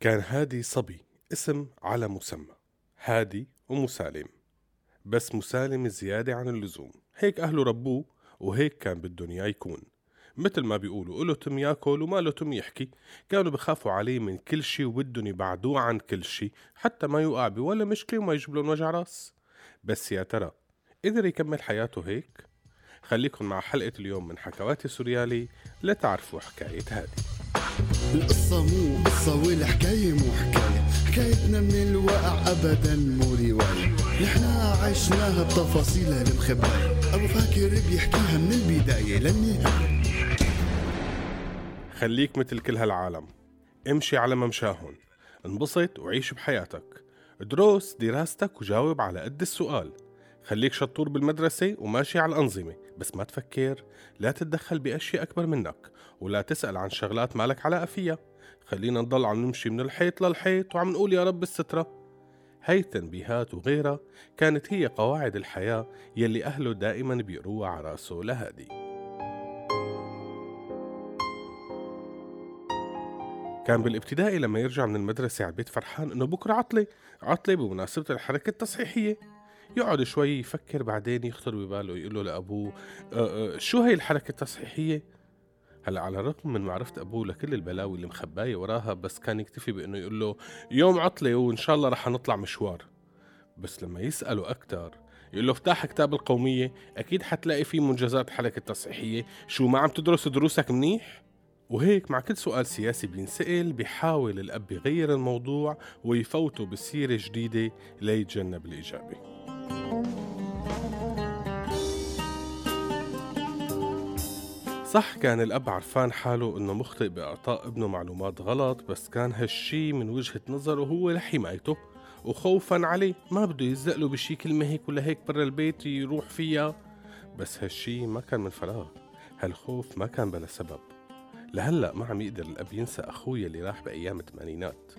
كان هادي صبي اسم على مسمى. هادي ومسالم بس مسالم زيادة عن اللزوم. هيك أهله ربوه وهيك كان إياه يكون. مثل ما بيقولوا له تم يأكل وما له تم يحكي. كانوا بخافوا عليه من كل شي وبدهم يبعدوه عن كل شي حتى ما يوقع بولا مشكلة وما يجيب وجع راس. بس يا ترى قدر يكمل حياته هيك؟ خليكم مع حلقة اليوم من حكواتي سوريالي لتعرفوا حكاية هادي. القصة مو قصة والحكاية مو حكاية. حكايتنا من الواقع أبدا مو رواية. نحنا عشناها بتفاصيلها المخباية. أبو فاكر بيحكيها من البداية للنهاية. خليك مثل كل هالعالم. امشي على ممشاهن. انبسط وعيش بحياتك. دروس دراستك وجاوب على قد السؤال. خليك شطور بالمدرسة وماشي على الأنظمة. بس ما تفكر لا تتدخل بأشياء أكبر منك ولا تسأل عن شغلات مالك علاقة فيها خلينا نضل عم نمشي من الحيط للحيط وعم نقول يا رب السترة. هاي التنبيهات وغيرها كانت هي قواعد الحياة يلي أهله دائما بيقروها على رأسه لهادي. كان بالابتدائي لما يرجع من المدرسة على البيت فرحان إنه بكرة عطلة عطلة بمناسبة الحركة التصحيحية. يقعد شوي يفكر بعدين يخطر بباله يقول له لأبوه أه أه شو هي الحركة التصحيحية؟ هلأ على الرغم من معرفة أبوه لكل البلاوي اللي مخباية وراها بس كان يكتفي بإنه يقول له يوم عطلة وإن شاء الله رح نطلع مشوار بس لما يسأله أكتر يقول له افتح كتاب القومية أكيد حتلاقي فيه منجزات حركة تصحيحية شو ما عم تدرس دروسك منيح؟ وهيك مع كل سؤال سياسي بينسأل بيحاول الأب يغير الموضوع ويفوته بسيرة جديدة ليتجنب الإجابة صح كان الأب عرفان حاله إنه مخطئ بإعطاء ابنه معلومات غلط بس كان هالشي من وجهة نظره هو لحمايته. وخوفا عليه ما بده يلزق له بشي كلمة هيك ولا هيك برا البيت يروح فيها. بس هالشي ما كان من فراغ. هالخوف ما كان بلا سبب. لهلأ ما عم يقدر الأب ينسى أخويا اللي راح بأيام الثمانينات.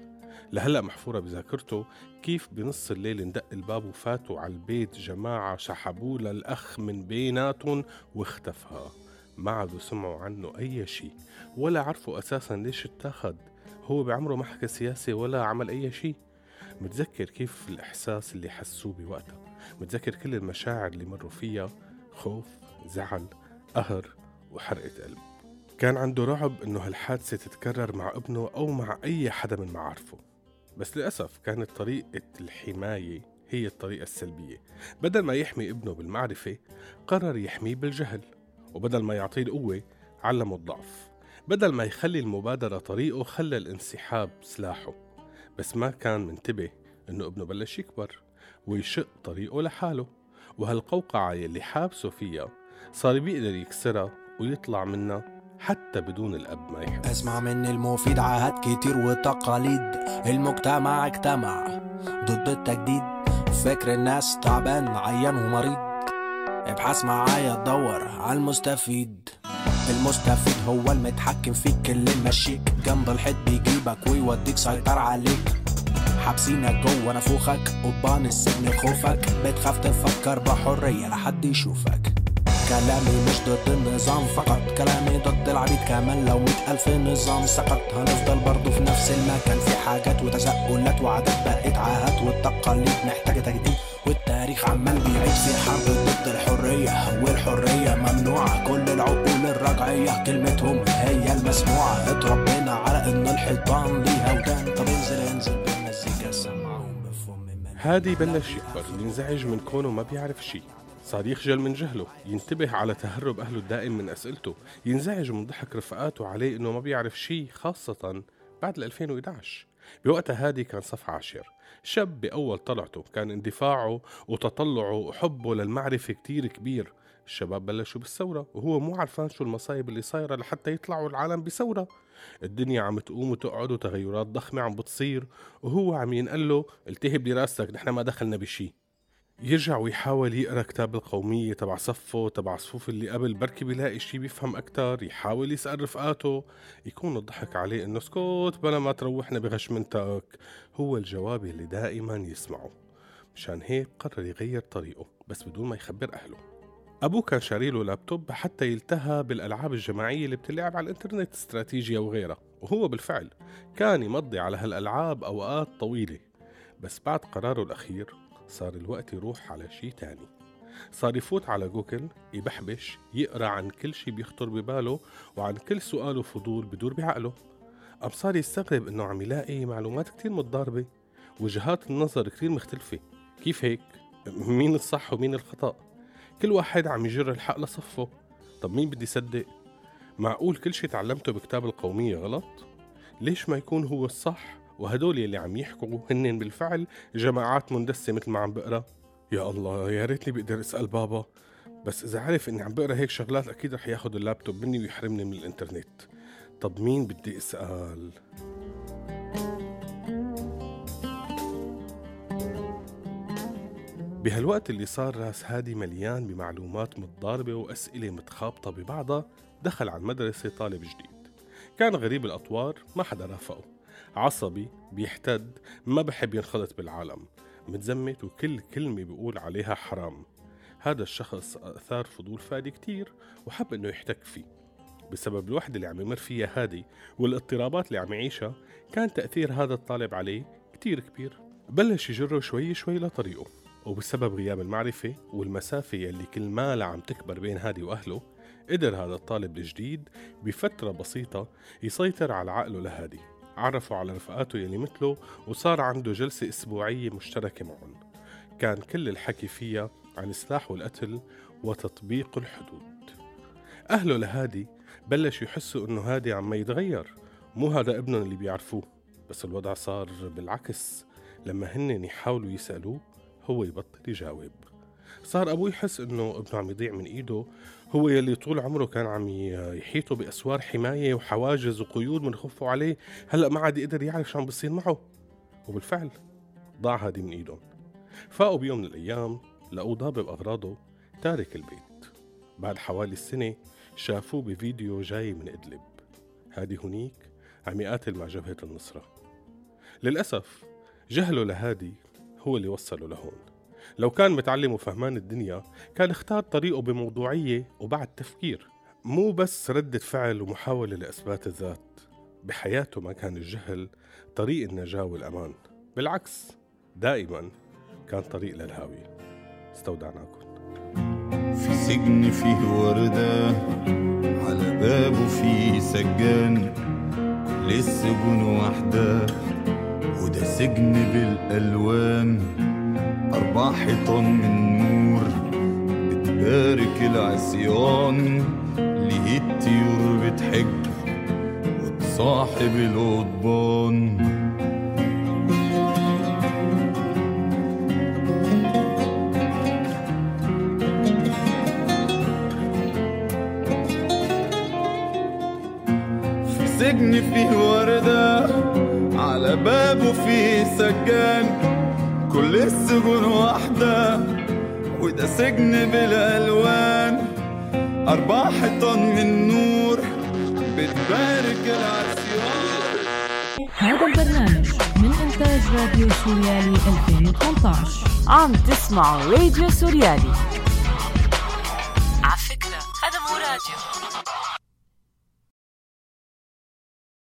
لهلأ محفورة بذاكرته كيف بنص الليل اندق الباب وفاتوا على البيت جماعة سحبوه للأخ من بيناتهم واختفى. ما عادوا سمعوا عنه أي شيء ولا عرفوا أساسا ليش اتاخد هو بعمره ما حكى سياسة ولا عمل أي شيء. متذكر كيف الإحساس اللي حسوه بوقتها متذكر كل المشاعر اللي مروا فيها خوف زعل قهر وحرقة قلب. كان عنده رعب إنه هالحادثة تتكرر مع ابنه أو مع أي حدا من معارفه. بس للأسف كانت طريقة الحماية هي الطريقة السلبية. بدل ما يحمي ابنه بالمعرفة قرر يحميه بالجهل. وبدل ما يعطيه القوة علمه الضعف. بدل ما يخلي المبادرة طريقه خلى الانسحاب سلاحه. بس ما كان منتبه إنه ابنه بلش يكبر ويشق طريقه لحاله. وهالقوقعة يلي حابسه فيها صار بيقدر يكسرها ويطلع منها حتى بدون الأب ما يحب. أسمع مني المفيد عهد كتير وتقاليد. المجتمع اجتمع ضد التجديد. فكر الناس تعبان عيان ومريض. ابحث معايا تدور على المستفيد. المستفيد هو المتحكم فيك اللي ماشيك جنب الحيط بيجيبك ويوديك سيطر عليك. حابسينك جوه نافوخك قضبان السجن خوفك. بتخاف تفكر بحرية لحد يشوفك. كلامي مش ضد النظام فقط. كلامي ضد العبيد كمان لو مئة ألف نظام سقط. هنفضل برضه في نفس المكان. في حاجات وتساؤلات وعادات بقت عاهات والتقاليد محتاجة تجديد. والتاريخ عمال بيعيد في حرب ضد الحرية والحرية ممنوعة. كل العقول الرجعية كلمتهم هي المسموعة. اتربينا على إن الحيطان ليها ودان طب انزل انزل بالمزيكا سمعهم بفم هادي بلش يكبر ينزعج من كونه ما بيعرف شي صار يخجل من جهله ينتبه على تهرب أهله الدائم من أسئلته. ينزعج من ضحك رفقاته عليه إنه ما بيعرف شي خاصة بعد ال 2011 بوقتها هادي كان صف عاشر. شاب بأول طلعته. كان اندفاعه وتطلعه وحبه للمعرفة كتير كبير. الشباب بلشوا بالثورة وهو مو عارفان شو المصايب اللي صايرة لحتى يطلعوا العالم بثورة. الدنيا عم تقوم وتقعد وتغيرات ضخمة عم بتصير وهو عم ينقل له التهب دراستك نحن ما دخلنا بشي. يرجع ويحاول يقرأ كتاب القومية تبع صفه تبع صفوف اللي قبل بركي بيلاقي شي بيفهم أكتر يحاول يسأل رفقاته يكون الضحك عليه إنه اسكت بلا ما تروحنا بغشمنتك هو الجواب اللي دائما يسمعه. مشان هيك قرر يغير طريقه بس بدون ما يخبر أهله. أبوه كان شاري له لابتوب حتى يلتهى بالألعاب الجماعية اللي بتلعب على الإنترنت استراتيجيا وغيرها. وهو بالفعل كان يمضي على هالألعاب أوقات طويلة. بس بعد قراره الأخير صار الوقت يروح على شي تاني صار يفوت على جوجل يبحبش يقرأ عن كل شي بيخطر بباله وعن كل سؤال وفضول بدور بعقله قام صار يستغرب إنه عم يلاقي معلومات كتير متضاربة وجهات النظر كتير مختلفة كيف هيك؟ مين الصح ومين الخطأ؟ كل واحد عم يجر الحق لصفه طب مين بدي صدق؟ معقول كل شي تعلمته بكتاب القومية غلط؟ ليش ما يكون هو الصح وهدول اللي عم يحكوا هن بالفعل جماعات مندسة مثل ما عم بقرأ. يا الله يا ريتني بقدر أسأل بابا. بس إذا عرف إني عم بقرأ هيك شغلات أكيد رح ياخذ اللابتوب مني ويحرمني من الإنترنت. طب مين بدي أسأل؟ بهالوقت اللي صار راس هادي مليان بمعلومات متضاربة وأسئلة متخابطة ببعضها دخل على المدرسة طالب جديد. كان غريب الأطوار ما حدا رافقه. عصبي بيحتد ما بحب ينخلط بالعالم. متزمت وكل كلمة بيقول عليها حرام. هذا الشخص أثار فضول فادي كتير وحب إنه يحتك فيه. بسبب الوحدة اللي عم يمر فيها هادي والاضطرابات اللي عم يعيشها كان تأثير هذا الطالب عليه كتير كبير. بلش يجره شوي شوي لطريقه وبسبب غياب المعرفة والمسافة يلي كل ما عم تكبر بين هادي وأهله قدر هذا الطالب الجديد بفترة بسيطة يسيطر على عقله لهادي. عرفوا على رفقاته يلي مثله وصار عنده جلسة أسبوعية مشتركة معهم. كان كل الحكي فيها عن السلاح والقتل وتطبيق الحدود. أهله لهادي بلشوا يحسوا إنه هادي عم يتغير. مو هذا ابنهم اللي بيعرفوه بس الوضع صار بالعكس. لما هن يحاولوا يسألوه هو يبطل يجاوب. صار أبوه يحس إنه ابنه عم يضيع من إيده. هو يلي طول عمره كان عم يحيطه بأسوار حماية وحواجز وقيود من خوفه عليه. هلأ ما عاد يقدر يعرف شو عم بصير معه. وبالفعل ضاع هادي من إيدهم فاقوا بيوم من الأيام لقوه ضابب أغراضه تارك البيت. بعد حوالي السنة شافوه بفيديو جاي من إدلب. هادي هنيك عم يقاتل مع جبهة النصرة. للأسف جهله لهادي هو اللي وصله لهون. لو كان متعلم وفهمان الدنيا كان اختار طريقه بموضوعية وبعد تفكير مو بس ردة فعل ومحاولة لإثبات الذات. بحياته ما كان الجهل طريق النجاة والأمان. بالعكس دائما كان طريق للهاوية. استودعناكم. في سجن فيه وردة على بابه فيه سجان. كل السجون واحدة وده سجن بالألوان. أربع حيطان من نور بتبارك العصيان ليه الطيور بتحج وتصاحب القضبان. سجن فيه وردة على بابه فيه سجان. كل السجون واحدة وده سجن بالألوان أربع حيطان من نور بتبارك العصيان. هذا البرنامج من إنتاج راديو سوريالي 2018 عم تسمعوا راديو سوريالي.